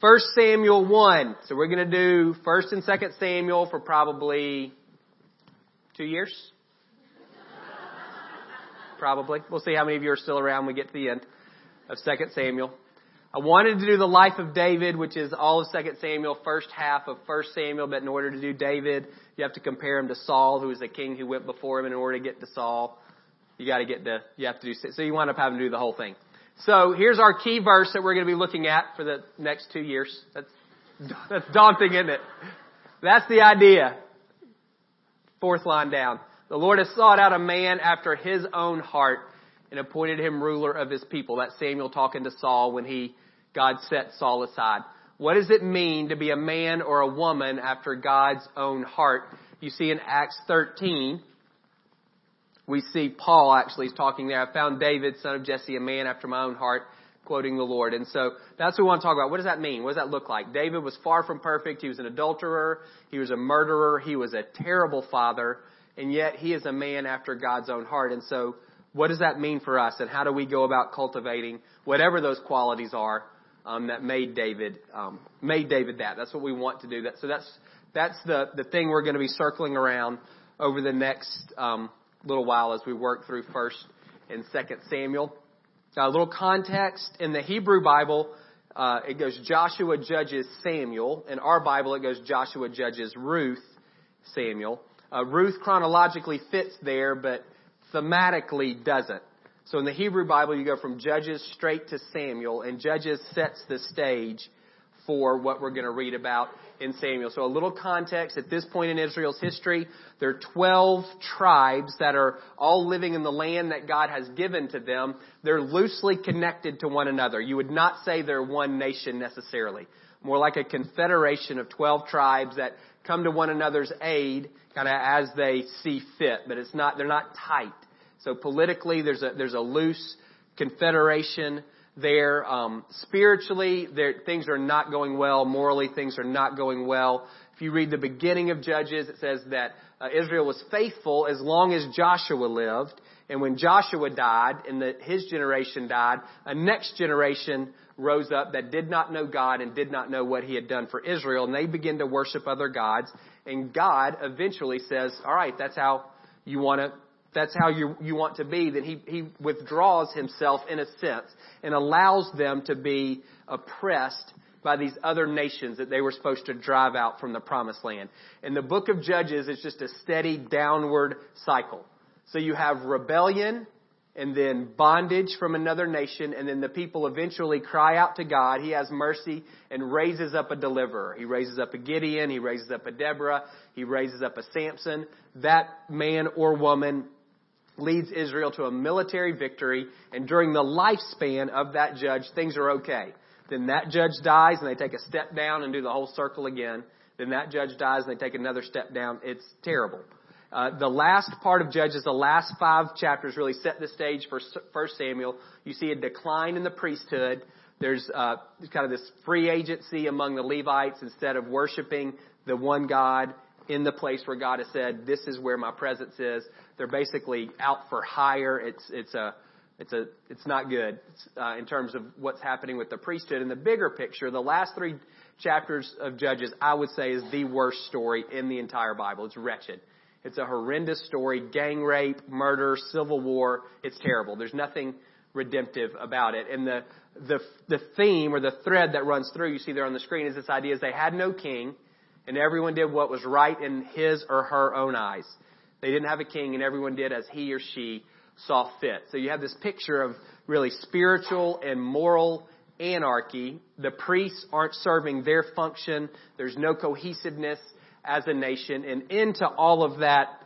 First Samuel 1. So we're going to do First and Second Samuel for probably two years. probably. We'll see how many of you are still around when we get to the end of Second Samuel. I wanted to do the life of David, which is all of Second Samuel, first half of First Samuel, but in order to do David, you have to compare him to Saul, who was the king who went before him. And in order to get to Saul, you got to get to, you have to do, so you wind up having to do the whole thing. So here's our key verse that we're going to be looking at for the next two years. That's, that's daunting, isn't it? That's the idea. Fourth line down. The Lord has sought out a man after his own heart and appointed him ruler of his people. That's Samuel talking to Saul when he, God set Saul aside. What does it mean to be a man or a woman after God's own heart? You see in Acts 13, we see Paul actually is talking there. I found David, son of Jesse, a man after my own heart, quoting the Lord. And so that's what we want to talk about. What does that mean? What does that look like? David was far from perfect. He was an adulterer. He was a murderer. He was a terrible father. And yet he is a man after God's own heart. And so what does that mean for us? And how do we go about cultivating whatever those qualities are um, that made David um, made David that? That's what we want to do. That so that's that's the the thing we're going to be circling around over the next um, little while as we work through First and Second Samuel. Now, a little context in the Hebrew Bible, uh, it goes Joshua judges Samuel. In our Bible, it goes Joshua judges Ruth Samuel. Uh, Ruth chronologically fits there, but thematically doesn't. So in the Hebrew Bible, you go from Judges straight to Samuel, and Judges sets the stage for what we're going to read about in Samuel. So a little context. At this point in Israel's history, there are 12 tribes that are all living in the land that God has given to them. They're loosely connected to one another. You would not say they're one nation necessarily. More like a confederation of 12 tribes that come to one another's aid kind of as they see fit, but it's not, they're not tight. So politically, there's a, there's a loose confederation there. Um, spiritually, there, things are not going well. Morally, things are not going well. If you read the beginning of Judges, it says that uh, Israel was faithful as long as Joshua lived. And when Joshua died and the, his generation died, a next generation rose up that did not know God and did not know what he had done for Israel. And they began to worship other gods. And God eventually says, all right, that's how you want to that's how you, you want to be, then he, he withdraws himself in a sense and allows them to be oppressed by these other nations that they were supposed to drive out from the promised land. And the book of Judges is just a steady downward cycle. So you have rebellion and then bondage from another nation, and then the people eventually cry out to God. He has mercy and raises up a deliverer. He raises up a Gideon, he raises up a Deborah, he raises up a Samson. That man or woman leads Israel to a military victory, and during the lifespan of that judge, things are okay. Then that judge dies, and they take a step down and do the whole circle again. Then that judge dies, and they take another step down. It's terrible. Uh, the last part of Judges, the last five chapters really set the stage for First Samuel. You see a decline in the priesthood. There's uh, kind of this free agency among the Levites instead of worshiping the one God in the place where God has said, "This is where my presence is." They're basically out for hire. It's it's a it's a it's not good uh, in terms of what's happening with the priesthood. In the bigger picture, the last three chapters of Judges, I would say, is the worst story in the entire Bible. It's wretched. It's a horrendous story: gang rape, murder, civil war. It's terrible. There's nothing redemptive about it. And the the the theme or the thread that runs through, you see there on the screen, is this idea: is they had no king, and everyone did what was right in his or her own eyes. They didn't have a king, and everyone did as he or she saw fit. So you have this picture of really spiritual and moral anarchy. The priests aren't serving their function. There's no cohesiveness as a nation. And into all of that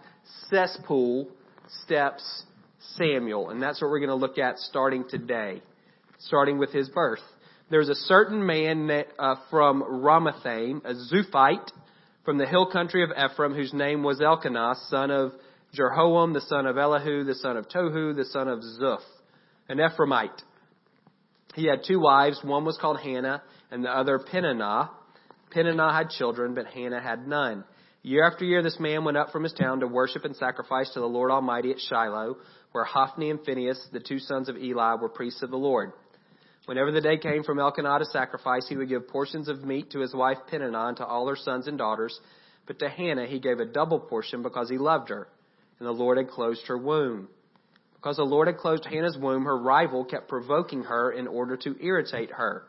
cesspool steps Samuel. And that's what we're going to look at starting today, starting with his birth. There's a certain man uh, from Ramathaim, a Zuphite, from the hill country of Ephraim, whose name was Elkanah, son of Jeroham, the son of Elihu, the son of Tohu, the son of Zuph, an Ephraimite. He had two wives. One was called Hannah, and the other Peninnah. Peninnah had children, but Hannah had none. Year after year, this man went up from his town to worship and sacrifice to the Lord Almighty at Shiloh, where Hophni and Phinehas, the two sons of Eli, were priests of the Lord. Whenever the day came for Elkanah to sacrifice, he would give portions of meat to his wife Peninnah and to all her sons and daughters. But to Hannah he gave a double portion because he loved her, and the Lord had closed her womb. Because the Lord had closed Hannah's womb, her rival kept provoking her in order to irritate her.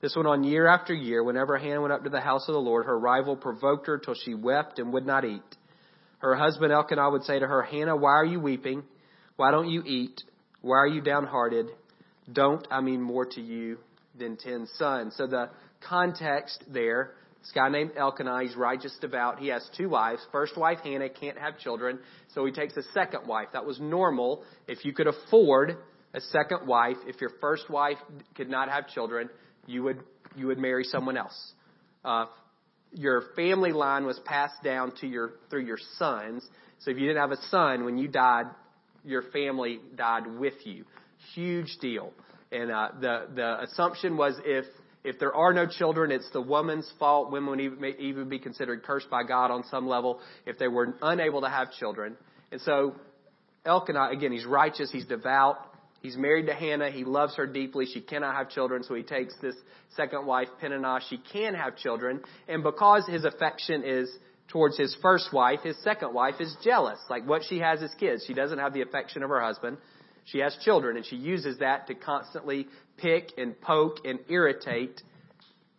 This went on year after year. Whenever Hannah went up to the house of the Lord, her rival provoked her till she wept and would not eat. Her husband Elkanah would say to her, Hannah, why are you weeping? Why don't you eat? Why are you downhearted? Don't I mean more to you than ten sons? So the context there, this guy named Elkanah, he's righteous, devout. He has two wives. First wife, Hannah, can't have children, so he takes a second wife. That was normal. If you could afford a second wife, if your first wife could not have children, you would you would marry someone else. Uh, your family line was passed down to your through your sons. So if you didn't have a son when you died, your family died with you. Huge deal. And uh, the the assumption was if if there are no children, it's the woman's fault. Women would even, even be considered cursed by God on some level if they were unable to have children. And so Elkanah, again, he's righteous, he's devout, he's married to Hannah, he loves her deeply. She cannot have children, so he takes this second wife, Peninnah. She can have children, and because his affection is towards his first wife, his second wife is jealous. Like what she has is kids. She doesn't have the affection of her husband. She has children, and she uses that to constantly pick and poke and irritate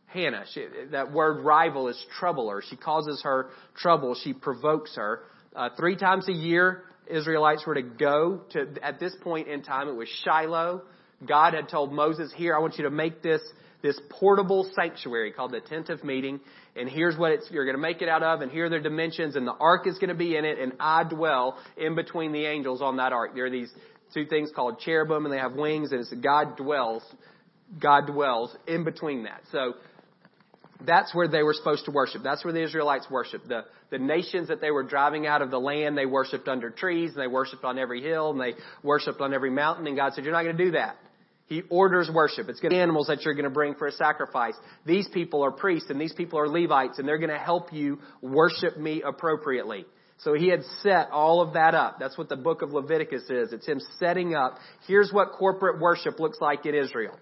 Hannah. She, that word rival is troubler. She causes her trouble. She provokes her. Uh, three times a year, Israelites were to go to, at this point in time, it was Shiloh. God had told Moses, here, I want you to make this, this portable sanctuary called the tent of meeting. And here's what it's, you're going to make it out of, and here are the dimensions, and the ark is going to be in it, and I dwell in between the angels on that ark. There are these two things called cherubim, and they have wings, and it's God dwells, God dwells in between that. So that's where they were supposed to worship. That's where the Israelites worshiped. The, the nations that they were driving out of the land, they worshiped under trees, and they worshiped on every hill, and they worshiped on every mountain, and God said, you're not going to do that. He orders worship. It's going to be animals that you're going to bring for a sacrifice. These people are priests and these people are Levites and they're going to help you worship me appropriately. So he had set all of that up. That's what the book of Leviticus is. It's him setting up. Here's what corporate worship looks like in Israel.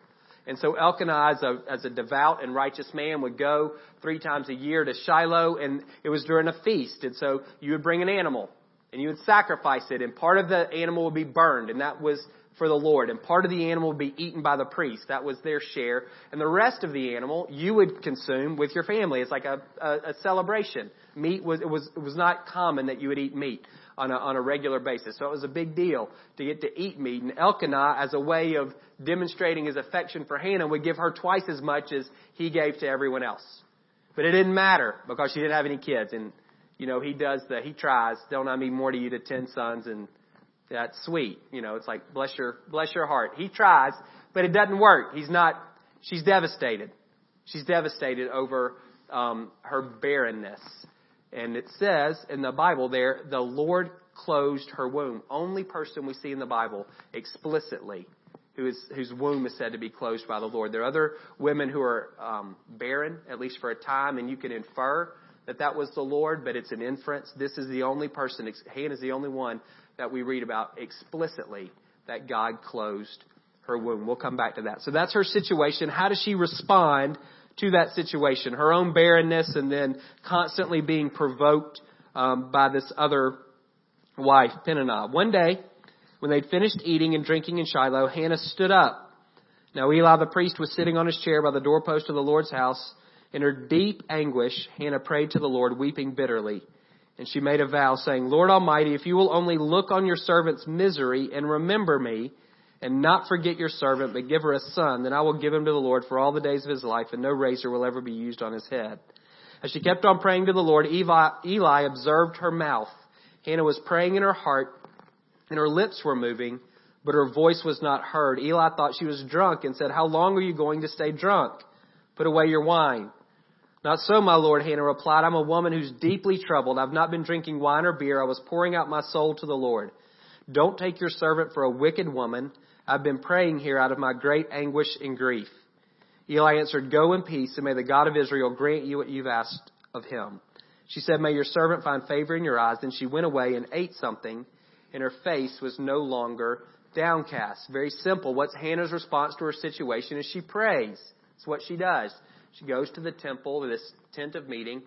And so Elkanah, as a, as a devout and righteous man, would go three times a year to Shiloh, and it was during a feast. And so you would bring an animal, and you would sacrifice it, and part of the animal would be burned, and that was for the Lord. And part of the animal would be eaten by the priest. That was their share. And the rest of the animal you would consume with your family. It's like a, a, a celebration. Meat was, it was, it was not common that you would eat meat on a, on a regular basis. So it was a big deal to get to eat meat. And Elkanah, as a way of demonstrating his affection for Hannah, would give her twice as much as he gave to everyone else. But it didn't matter because she didn't have any kids. And, you know, he does the, he tries, don't I mean more to you to ten sons and that's sweet. You know, it's like, bless your, bless your heart. He tries, but it doesn't work. He's not, she's devastated. She's devastated over, um, her barrenness. And it says in the Bible there, the Lord closed her womb. Only person we see in the Bible explicitly who is, whose womb is said to be closed by the Lord. There are other women who are um, barren, at least for a time, and you can infer that that was the Lord, but it's an inference. This is the only person, Hannah is the only one that we read about explicitly that God closed her womb. We'll come back to that. So that's her situation. How does she respond to that situation? Her own barrenness and then constantly being provoked um, by this other wife, Peninnah. One day, when they'd finished eating and drinking in Shiloh, Hannah stood up. Now Eli the priest was sitting on his chair by the doorpost of the Lord's house. In her deep anguish, Hannah prayed to the Lord, weeping bitterly. And she made a vow, saying, Lord Almighty, if you will only look on your servant's misery and remember me, and not forget your servant, but give her a son, then I will give him to the Lord for all the days of his life, and no razor will ever be used on his head. As she kept on praying to the Lord, Eli observed her mouth. Hannah was praying in her heart, and her lips were moving, but her voice was not heard. Eli thought she was drunk and said, How long are you going to stay drunk? Put away your wine. Not so, my Lord, Hannah replied. I'm a woman who's deeply troubled. I've not been drinking wine or beer. I was pouring out my soul to the Lord. Don't take your servant for a wicked woman. I've been praying here out of my great anguish and grief. Eli answered, Go in peace, and may the God of Israel grant you what you've asked of him. She said, May your servant find favor in your eyes. Then she went away and ate something, and her face was no longer downcast. Very simple. What's Hannah's response to her situation is she prays. It's what she does. She goes to the temple, this tent of meeting,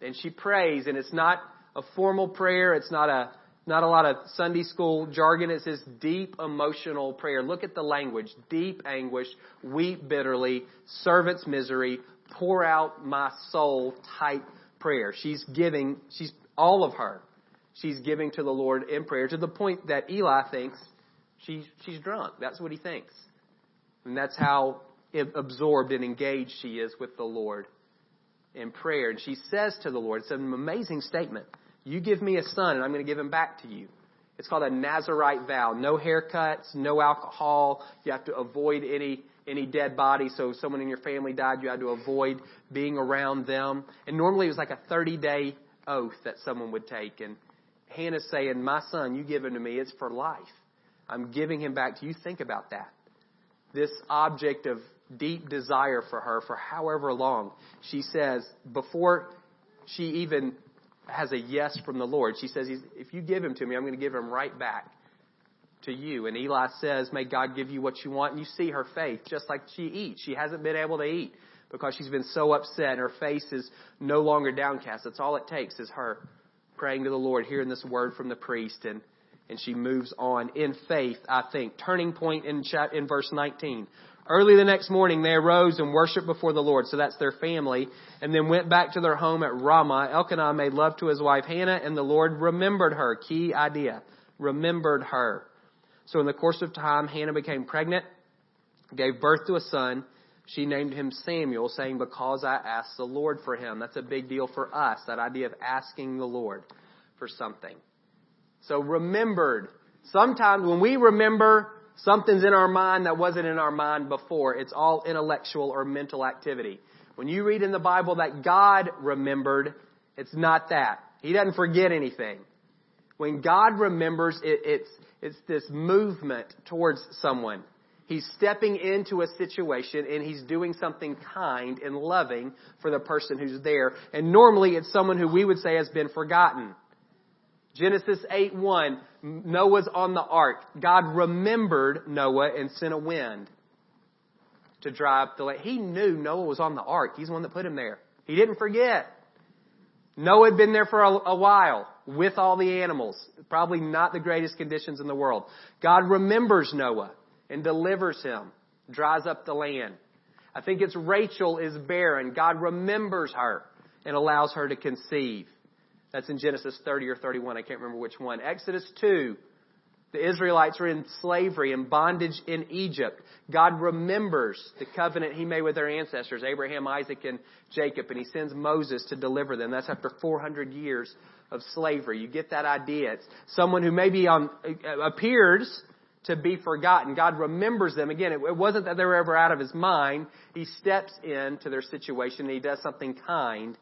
and she prays, and it's not a formal prayer. It's not a not a lot of Sunday school jargon. It's this deep emotional prayer. Look at the language. Deep anguish, weep bitterly, servant's misery, pour out my soul type prayer. She's giving, she's all of her. She's giving to the Lord in prayer to the point that Eli thinks she, she's drunk. That's what he thinks. And that's how absorbed and engaged she is with the Lord in prayer. And she says to the Lord, it's an amazing statement. You give me a son and I'm going to give him back to you. It's called a Nazarite vow. No haircuts, no alcohol. You have to avoid any any dead body. So if someone in your family died, you had to avoid being around them. And normally it was like a 30 day oath that someone would take. And Hannah's saying, My son, you give him to me. It's for life. I'm giving him back to you. Think about that. This object of deep desire for her for however long. She says, before she even has a yes from the Lord, she says, If you give him to me, I'm going to give him right back to you. And Eli says, May God give you what you want. And you see her faith, just like she eats. She hasn't been able to eat because she's been so upset. and Her face is no longer downcast. That's all it takes is her praying to the Lord, hearing this word from the priest, and, and she moves on in faith, I think. Turning point in, chat, in verse 19. Early the next morning, they arose and worshiped before the Lord. So that's their family. And then went back to their home at Ramah. Elkanah made love to his wife Hannah, and the Lord remembered her. Key idea. Remembered her. So in the course of time, Hannah became pregnant, gave birth to a son. She named him Samuel, saying, Because I asked the Lord for him. That's a big deal for us, that idea of asking the Lord for something. So remembered. Sometimes when we remember, something's in our mind that wasn't in our mind before. It's all intellectual or mental activity. When you read in the Bible that God remembered, it's not that. He doesn't forget anything. When God remembers, it, it's, it's this movement towards someone. He's stepping into a situation and he's doing something kind and loving for the person who's there. And normally it's someone who we would say has been forgotten. Genesis 8 1, Noah's on the ark. God remembered Noah and sent a wind to drive up the land. He knew Noah was on the ark. He's the one that put him there. He didn't forget. Noah had been there for a, a while with all the animals. Probably not the greatest conditions in the world. God remembers Noah and delivers him, dries up the land. I think it's Rachel is barren. God remembers her and allows her to conceive. That's in Genesis 30 or 31. I can't remember which one. Exodus 2. The Israelites are in slavery and bondage in Egypt. God remembers the covenant he made with their ancestors, Abraham, Isaac, and Jacob, and he sends Moses to deliver them. That's after 400 years of slavery. You get that idea. It's someone who maybe on, appears to be forgotten. God remembers them. Again, it, wasn't that they were ever out of his mind. He steps into their situation and he does something kind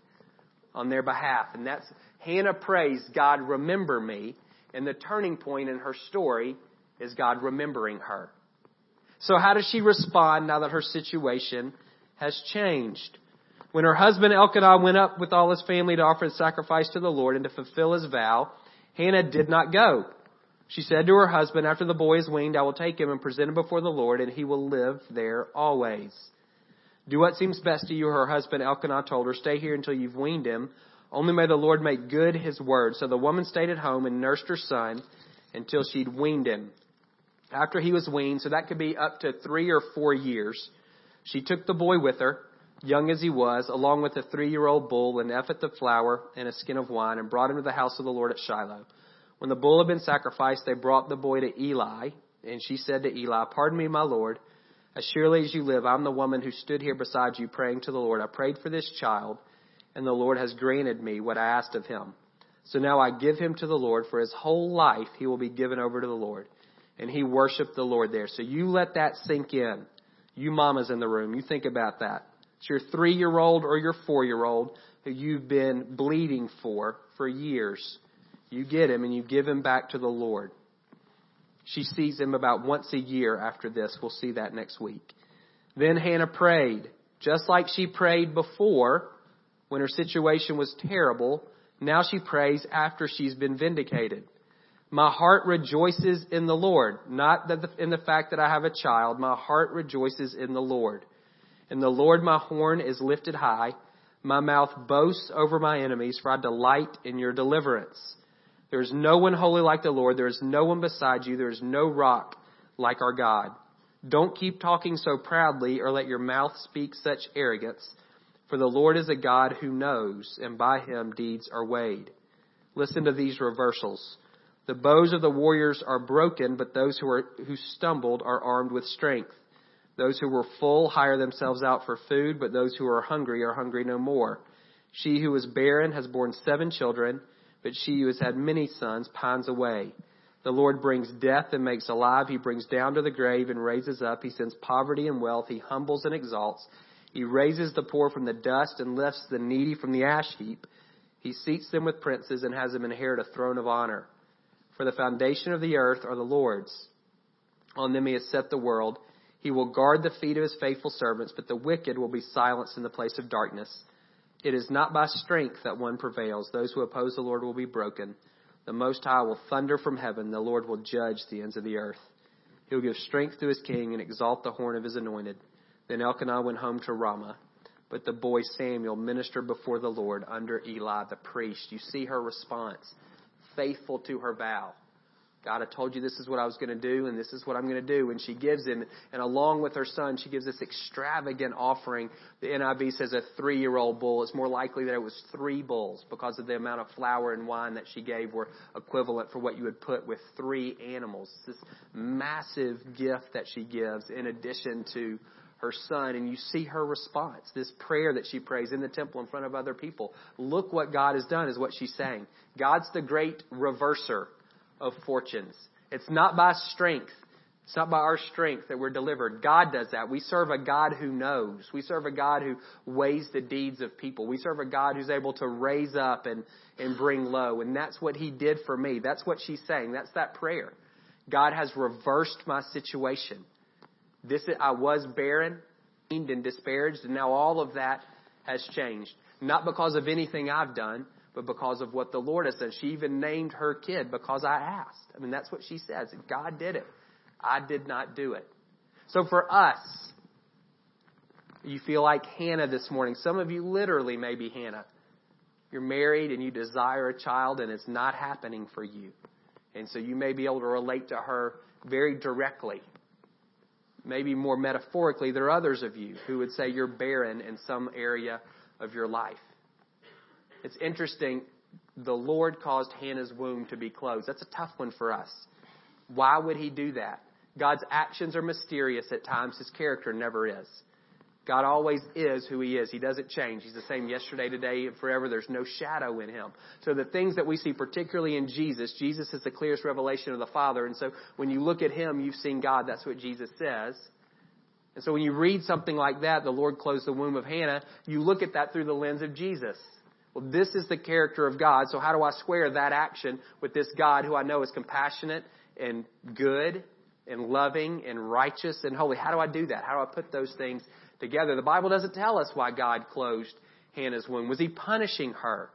on their behalf. And that's, Hannah prays, God remember me. And the turning point in her story is God remembering her. So how does she respond now that her situation has changed? When her husband Elkanah went up with all his family to offer a sacrifice to the Lord and to fulfill his vow, Hannah did not go. She said to her husband, After the boy is weaned, I will take him and present him before the Lord, and he will live there always. Do what seems best to you, her husband Elkanah told her. Stay here until you've weaned him. Only may the Lord make good his word. So the woman stayed at home and nursed her son until she'd weaned him. After he was weaned, so that could be up to three or four years, she took the boy with her young as he was, along with a three year old bull, an ephah of flour, and a skin of wine, and brought him to the house of the Lord at Shiloh. When the bull had been sacrificed, they brought the boy to Eli, and she said to Eli, Pardon me, my Lord. As surely as you live, I'm the woman who stood here beside you praying to the Lord. I prayed for this child, and the Lord has granted me what I asked of him. So now I give him to the Lord. For his whole life, he will be given over to the Lord. And he worshiped the Lord there. So you let that sink in. You mamas in the room, you think about that. It's your three year old or your four year old who you've been bleeding for for years. You get him and you give him back to the Lord. She sees him about once a year after this. We'll see that next week. Then Hannah prayed, just like she prayed before when her situation was terrible. Now she prays after she's been vindicated. My heart rejoices in the Lord. Not in the fact that I have a child. My heart rejoices in the Lord. In the Lord my horn is lifted high. My mouth boasts over my enemies, for I delight in your deliverance. There is no one holy like the Lord. There is no one beside you. There is no rock like our God. Don't keep talking so proudly or let your mouth speak such arrogance. For the Lord is a God who knows, and by him deeds are weighed. Listen to these reversals. The bows of the warriors are broken, but those who are who stumbled are armed with strength. Those who were full hire themselves out for food, but those who are hungry are hungry no more. She who is barren has borne seven children, but she who has had many sons pines away. The Lord brings death and makes alive. He brings down to the grave and raises up. He sends poverty and wealth. He humbles and exalts. He raises the poor from the dust and lifts the needy from the ash heap. He seats them with princes and has them inherit a throne of honor. For the foundation of the earth are the Lord's. On them he has set the world. He will guard the feet of his faithful servants, but the wicked will be silenced in the place of darkness. It is not by strength that one prevails. Those who oppose the Lord will be broken. The Most High will thunder from heaven. The Lord will judge the ends of the earth. He will give strength to his king and exalt the horn of his anointed. Then Elkanah went home to Ramah. But the boy Samuel ministered before the Lord under Eli the priest. You see her response. Faithful to her vow. God, I told you this is what I was going to do, and this is what I'm going to do. And she gives him, and along with her son, she gives this extravagant offering. The NIV says a three year old bull. It's more likely that it was three bulls because of the amount of flour and wine that she gave were equivalent for what you would put with three animals. This massive gift that she gives in addition to her son, and you see her response, this prayer that she prays in the temple in front of other people. Look what God has done, is what she's saying. God's the great reverser of fortunes. It's not by strength. It's not by our strength that we're delivered. God does that. We serve a God who knows. We serve a God who weighs the deeds of people. We serve a God who's able to raise up and, and bring low. And that's what He did for me. That's what she's saying. That's that prayer. God has reversed my situation. This I was barren and disparaged, and now all of that has changed. Not because of anything I've done, but because of what the Lord has said. She even named her kid because I asked. I mean, that's what she says. God did it. I did not do it. So for us, you feel like Hannah this morning. Some of you literally may be Hannah. You're married and you desire a child and it's not happening for you. And so you may be able to relate to her very directly. Maybe more metaphorically, there are others of you who would say you're barren in some area of your life. It's interesting. The Lord caused Hannah's womb to be closed. That's a tough one for us. Why would He do that? God's actions are mysterious at times. His character never is. God always is who He is. He doesn't change. He's the same yesterday, today, and forever. There's no shadow in Him. So the things that we see, particularly in Jesus, Jesus is the clearest revelation of the Father. And so when you look at Him, you've seen God. That's what Jesus says. And so when you read something like that, the Lord closed the womb of Hannah, you look at that through the lens of Jesus. Well, this is the character of God. So how do I square that action with this God who I know is compassionate and good and loving and righteous and holy? How do I do that? How do I put those things together? The Bible doesn't tell us why God closed Hannah's womb. Was he punishing her?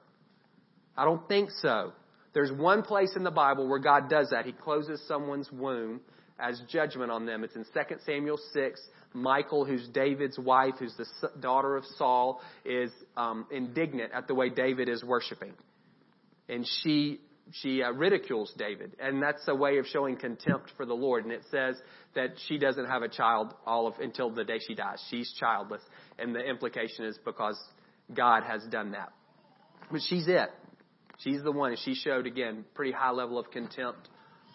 I don't think so. There's one place in the Bible where God does that. He closes someone's womb as judgment on them. It's in 2 Samuel 6. Michal, who's David's wife, who's the daughter of Saul, is um, indignant at the way David is worshiping. And she she uh, ridicules David, and that's a way of showing contempt for the Lord. And it says that she doesn't have a child all of until the day she dies. She's childless, and the implication is because God has done that. But she's it. She's the one, and she showed again pretty high level of contempt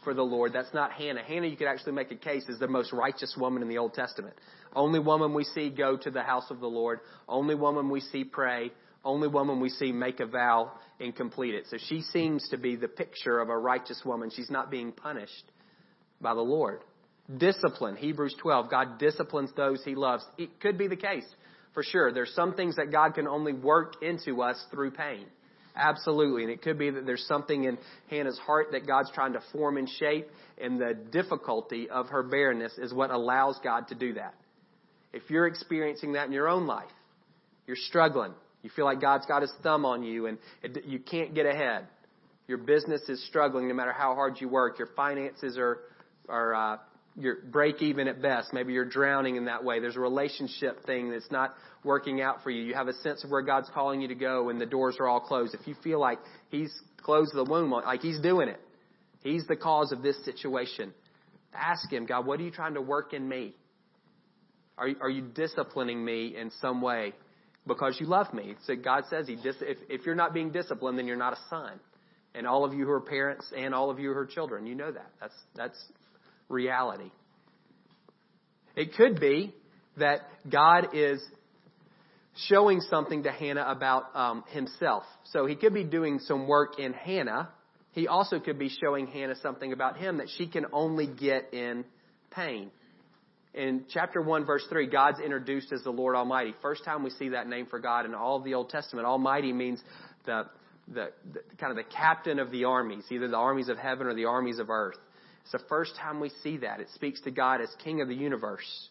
for the Lord. That's not Hannah. Hannah, you could actually make a case, is the most righteous woman in the Old Testament. Only woman we see go to the house of the Lord. Only woman we see pray. Only woman we see make a vow and complete it. So she seems to be the picture of a righteous woman. She's not being punished by the Lord. Discipline, Hebrews 12. God disciplines those he loves. It could be the case, for sure. There's some things that God can only work into us through pain. Absolutely. And it could be that there's something in Hannah's heart that God's trying to form and shape, and the difficulty of her barrenness is what allows God to do that. If you're experiencing that in your own life, you're struggling, you feel like God's got his thumb on you and it, you can't get ahead, Your business is struggling no matter how hard you work. Your finances are, are, uh, you're break even at best. Maybe you're drowning in that way. There's a relationship thing that's not working out for you. You have a sense of where God's calling you to go and the doors are all closed. If you feel like He's closed the womb, like He's doing it, He's the cause of this situation. Ask Him, God, what are you trying to work in me? Are, are you disciplining me in some way because you love me? So God says He, dis- if, if you're not being disciplined, then you're not a son. And all of you who are parents and all of you who are children, you know that. That's, that's reality. It could be that God is showing something to Hannah about um, himself. So he could be doing some work in Hannah. He also could be showing Hannah something about him that she can only get in pain. In chapter 1, verse 3, God's introduced as the Lord Almighty. First time we see that name for God in all of the Old Testament. Almighty means the, the, the kind of the captain of the armies, either the armies of heaven or the armies of earth. It's the first time we see that. It speaks to God as King of the universe.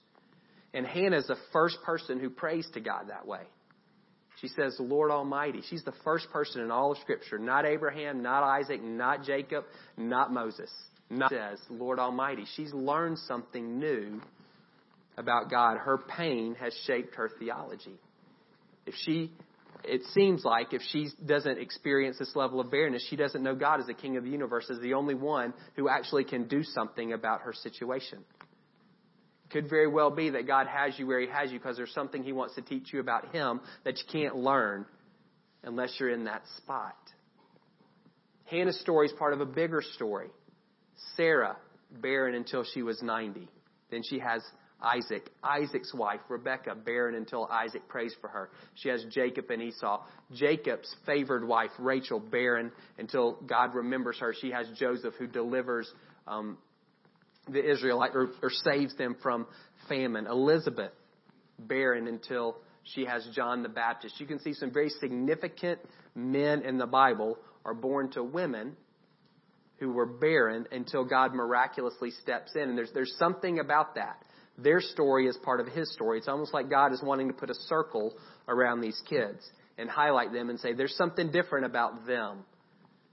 And Hannah is the first person who prays to God that way. She says, Lord Almighty. She's the first person in all of Scripture. Not Abraham, not Isaac, not Jacob, not Moses. Not says, Lord Almighty. She's learned something new about God. Her pain has shaped her theology. If she, it seems like if she doesn't experience this level of barrenness, she doesn't know God as the King of the universe, as the only one who actually can do something about her situation. Could very well be that God has you where He has you because there's something He wants to teach you about Him that you can't learn unless you're in that spot. Hannah's story is part of a bigger story. Sarah, barren until she was 90. Then she has Isaac, Isaac's wife, Rebecca, barren until Isaac prays for her. She has Jacob and Esau. Jacob's favored wife, Rachel, barren until God remembers her. She has Joseph, who delivers um, the Israelite or, or saves them from famine. Elizabeth, barren until she has John the Baptist. You can see some very significant men in the Bible are born to women who were barren until God miraculously steps in. And there's, there's something about that. Their story is part of his story. It's almost like God is wanting to put a circle around these kids and highlight them and say, there's something different about them.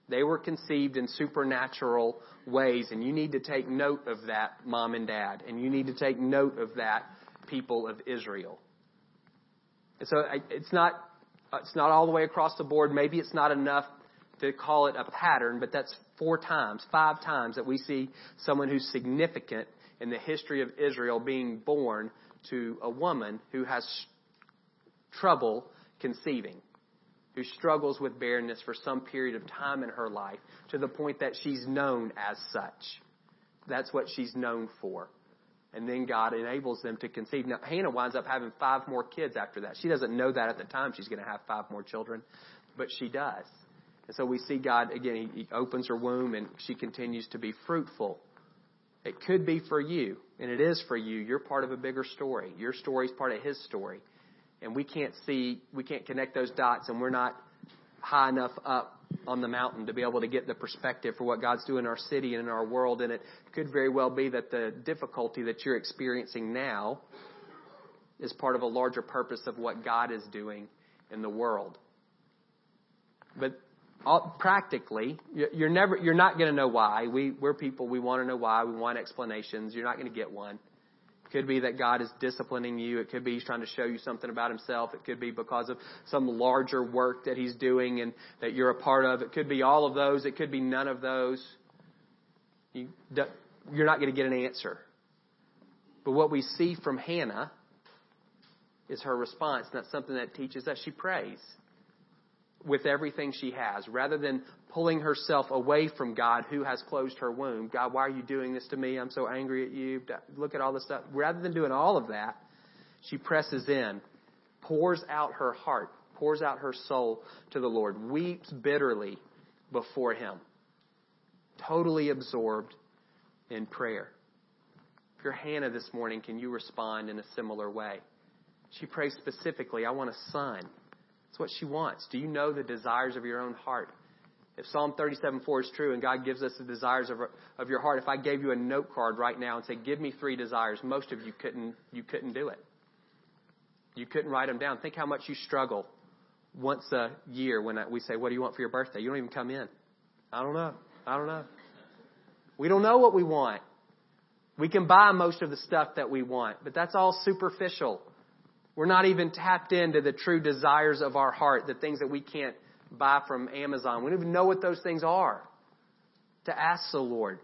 They were conceived in supernatural ways, and you need to take note of that, mom and dad, and you need to take note of that, people of Israel. And so it's not, it's not all the way across the board. Maybe it's not enough to call it a pattern, but that's four times, five times that we see someone who's significant in the history of Israel being born to a woman who has trouble conceiving who struggles with barrenness for some period of time in her life to the point that she's known as such. That's what she's known for. And then God enables them to conceive. Now, Hannah winds up having five more kids after that. She doesn't know that at the time she's going to have five more children, but she does. And so we see God, again, He opens her womb and she continues to be fruitful. It could be for you, and it is for you. You're part of a bigger story. Your story is part of His story and we can't see, we can't connect those dots, and we're not high enough up on the mountain to be able to get the perspective for what God's doing in our city and in our world. And it could very well be that the difficulty that you're experiencing now is part of a larger purpose of what God is doing in the world. But all, practically, you're never, you're not going to know why. We, we're people. We want to know why. We want explanations. You're not going to get one It could be that God is disciplining you. It could be He's trying to show you something about Himself. It could be because of some larger work that He's doing and that you're a part of. It could be all of those. It could be none of those. You, you're not going to get an answer. But what we see from Hannah is her response. And that's something that teaches us. She prays with everything she has, rather than pulling herself away from God who has closed her womb. God, why are you doing this to me? I'm so angry at you. Look at all this stuff. Rather than doing all of that, she presses in, pours out her heart, pours out her soul to the Lord, weeps bitterly before Him, totally absorbed in prayer. If you're Hannah this morning, can you respond in a similar way? She prays specifically, I want a son. It's what she wants. Do you know the desires of your own heart? If Psalm 37:4 is true and God gives us the desires of, of your heart, if I gave you a note card right now and say, "Give me three desires," most of you couldn't you couldn't do it. You couldn't write them down. Think how much you struggle once a year when we say, "What do you want for your birthday?" You don't even come in. I don't know. I don't know. We don't know what we want. We can buy most of the stuff that we want, but that's all superficial. We're not even tapped into the true desires of our heart, the things that we can't buy from Amazon. We don't even know what those things are. To ask the Lord,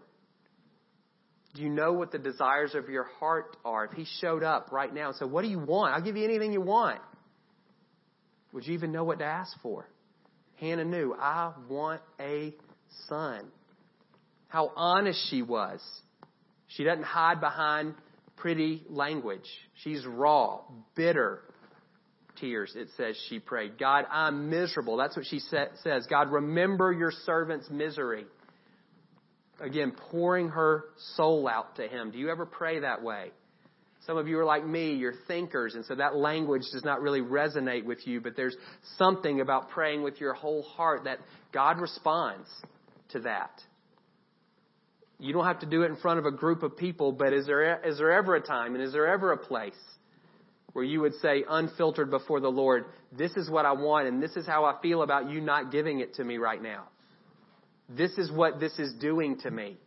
do you know what the desires of your heart are? If He showed up right now and said, What do you want? I'll give you anything you want. Would you even know what to ask for? Hannah knew, I want a son. How honest she was. She doesn't hide behind pretty language. She's raw, bitter tears, it says she prayed. God, I'm miserable. That's what she says. God, remember your servant's misery. Again, pouring her soul out to Him. Do you ever pray that way? Some of you are like me, you're thinkers, and so that language does not really resonate with you, but there's something about praying with your whole heart that God responds to that. You don't have to do it in front of a group of people, but is there, is there ever a time and is there ever a place where you would say, unfiltered before the Lord, this is what I want and this is how I feel about you not giving it to me right now? This is what this is doing to me.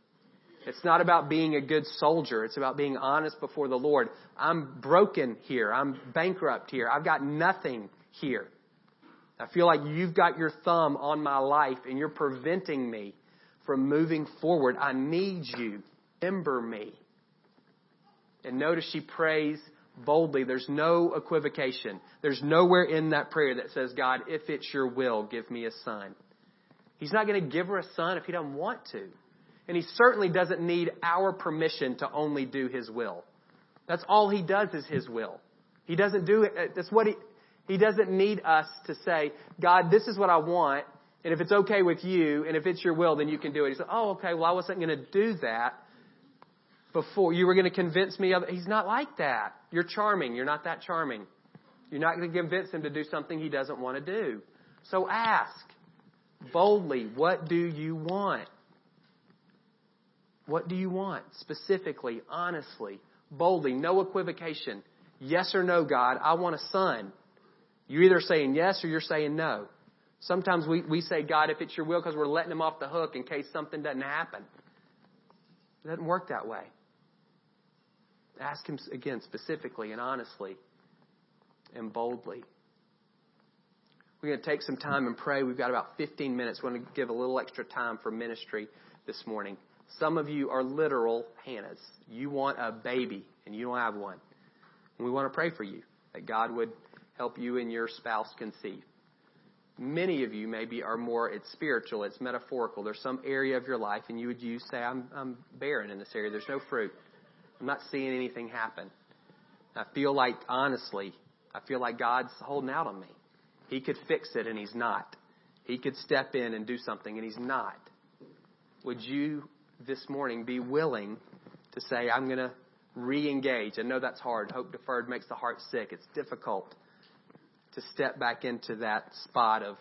It's not about being a good soldier. It's about being honest before the Lord. I'm broken here. I'm bankrupt here. I've got nothing here. I feel like you've got your thumb on my life and you're preventing me from moving forward. I need you. Remember me. And notice she prays boldly. There's no equivocation. There's nowhere in that prayer that says, God, if it's your will, give me a son. He's not going to give her a son if he doesn't want to. And he certainly doesn't need our permission to only do his will. That's all he does is his will. He doesn't do it. That's what he, he doesn't need us to say, God, this is what I want. And if it's okay with you, and if it's your will, then you can do it. He said, Oh, okay, well, I wasn't going to do that before. You were going to convince me of it. He's not like that. You're charming. You're not that charming. You're not going to convince him to do something he doesn't want to do. So ask boldly, what do you want? What do you want? Specifically, honestly, boldly, no equivocation. Yes or no, God, I want a son. You're either saying yes or you're saying no. Sometimes we, we say, God, if it's your will, because we're letting him off the hook in case something doesn't happen. It doesn't work that way. Ask him again specifically and honestly and boldly. We're going to take some time and pray. We've got about 15 minutes. We're going to give a little extra time for ministry this morning. Some of you are literal Hannahs. You want a baby and you don't have one. We want to pray for you that God would help you and your spouse conceive. Many of you maybe are more, it's spiritual, it's metaphorical. There's some area of your life and you would use, say, I'm, I'm barren in this area. There's no fruit. I'm not seeing anything happen. I feel like, honestly, I feel like God's holding out on me. He could fix it and He's not. He could step in and do something and He's not. Would you this morning be willing to say, I'm going to re engage? I know that's hard. Hope deferred makes the heart sick. It's difficult to step back into that spot of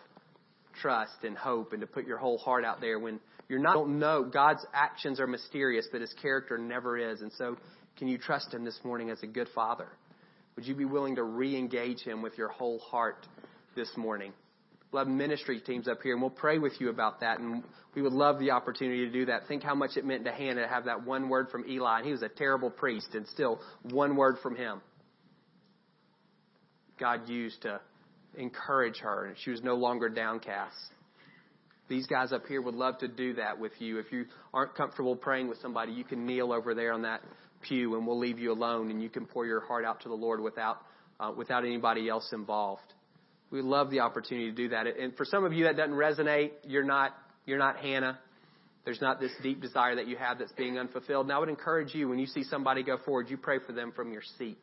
trust and hope and to put your whole heart out there when you're not don't know. God's actions are mysterious but his character never is. And so can you trust him this morning as a good father? Would you be willing to re-engage him with your whole heart this morning? We'll have ministry teams up here and we'll pray with you about that and we would love the opportunity to do that. Think how much it meant to Hannah to have that one word from Eli and he was a terrible priest and still one word from him God used to encourage her, and she was no longer downcast. These guys up here would love to do that with you. If you aren't comfortable praying with somebody, you can kneel over there on that pew, and we'll leave you alone, and you can pour your heart out to the Lord without uh, without anybody else involved. We love the opportunity to do that. And for some of you that doesn't resonate, you're not you're not Hannah. There's not this deep desire that you have that's being unfulfilled. And I would encourage you when you see somebody go forward, you pray for them from your seat.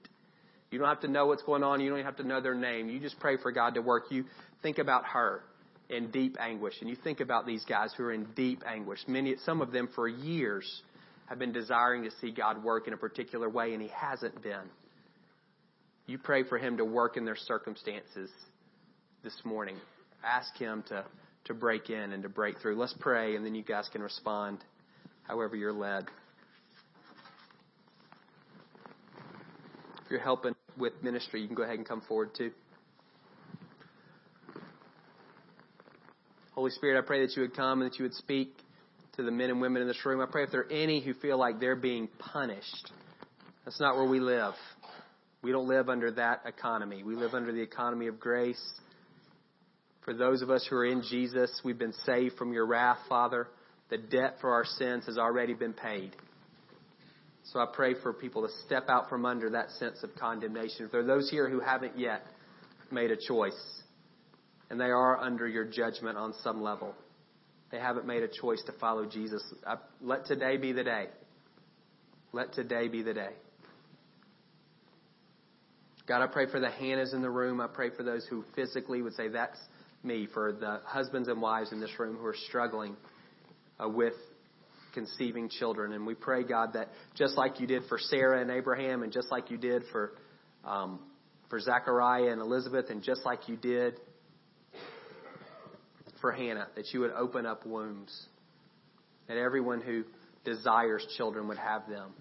You don't have to know what's going on. You don't even have to know their name. You just pray for God to work. You think about her in deep anguish, and you think about these guys who are in deep anguish. Many, some of them for years have been desiring to see God work in a particular way, and He hasn't been. You pray for Him to work in their circumstances this morning. Ask Him to, to break in and to break through. Let's pray, and then you guys can respond however you're led. If you're helping with ministry, you can go ahead and come forward too. Holy Spirit, I pray that you would come and that you would speak to the men and women in this room. I pray if there are any who feel like they're being punished. That's not where we live. We don't live under that economy. We live under the economy of grace. For those of us who are in Jesus, we've been saved from your wrath, Father. The debt for our sins has already been paid. So I pray for people to step out from under that sense of condemnation. If there are those here who haven't yet made a choice, and they are under your judgment on some level, they haven't made a choice to follow Jesus, I, let today be the day. Let today be the day. God, I pray for the Hannahs in the room. I pray for those who physically would say, That's me. For the husbands and wives in this room who are struggling uh, with conceiving children. And we pray, God, that just like you did for Sarah and Abraham, and just like you did for um, for Zachariah and Elizabeth, and just like you did for Hannah, that you would open up wombs, that everyone who desires children would have them.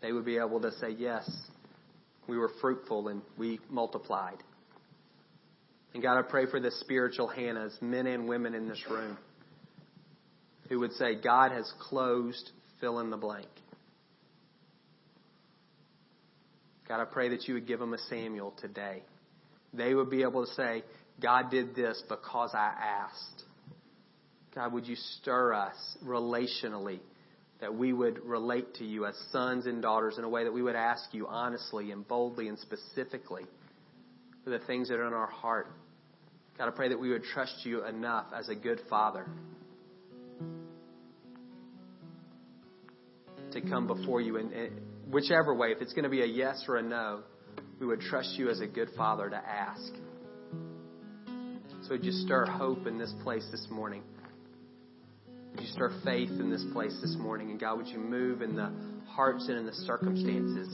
They would be able to say, Yes, we were fruitful and we multiplied. And God, I pray for the spiritual Hannahs, men and women in this room who would say, God has closed, fill in the blank. God, I pray that you would give them a Samuel today. They would be able to say, God did this because I asked. God, would you stir us relationally that we would relate to you as sons and daughters in a way that we would ask you honestly and boldly and specifically for the things that are in our heart. God, I pray that we would trust you enough as a good father to come before you And, in whichever way, if it's going to be a yes or a no, we would trust you as a good father to ask. So would you stir hope in this place this morning? Would you stir faith in this place this morning? And God, would you move in the hearts and in the circumstances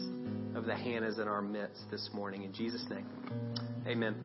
of the Hannahs in our midst this morning? In Jesus' name, amen.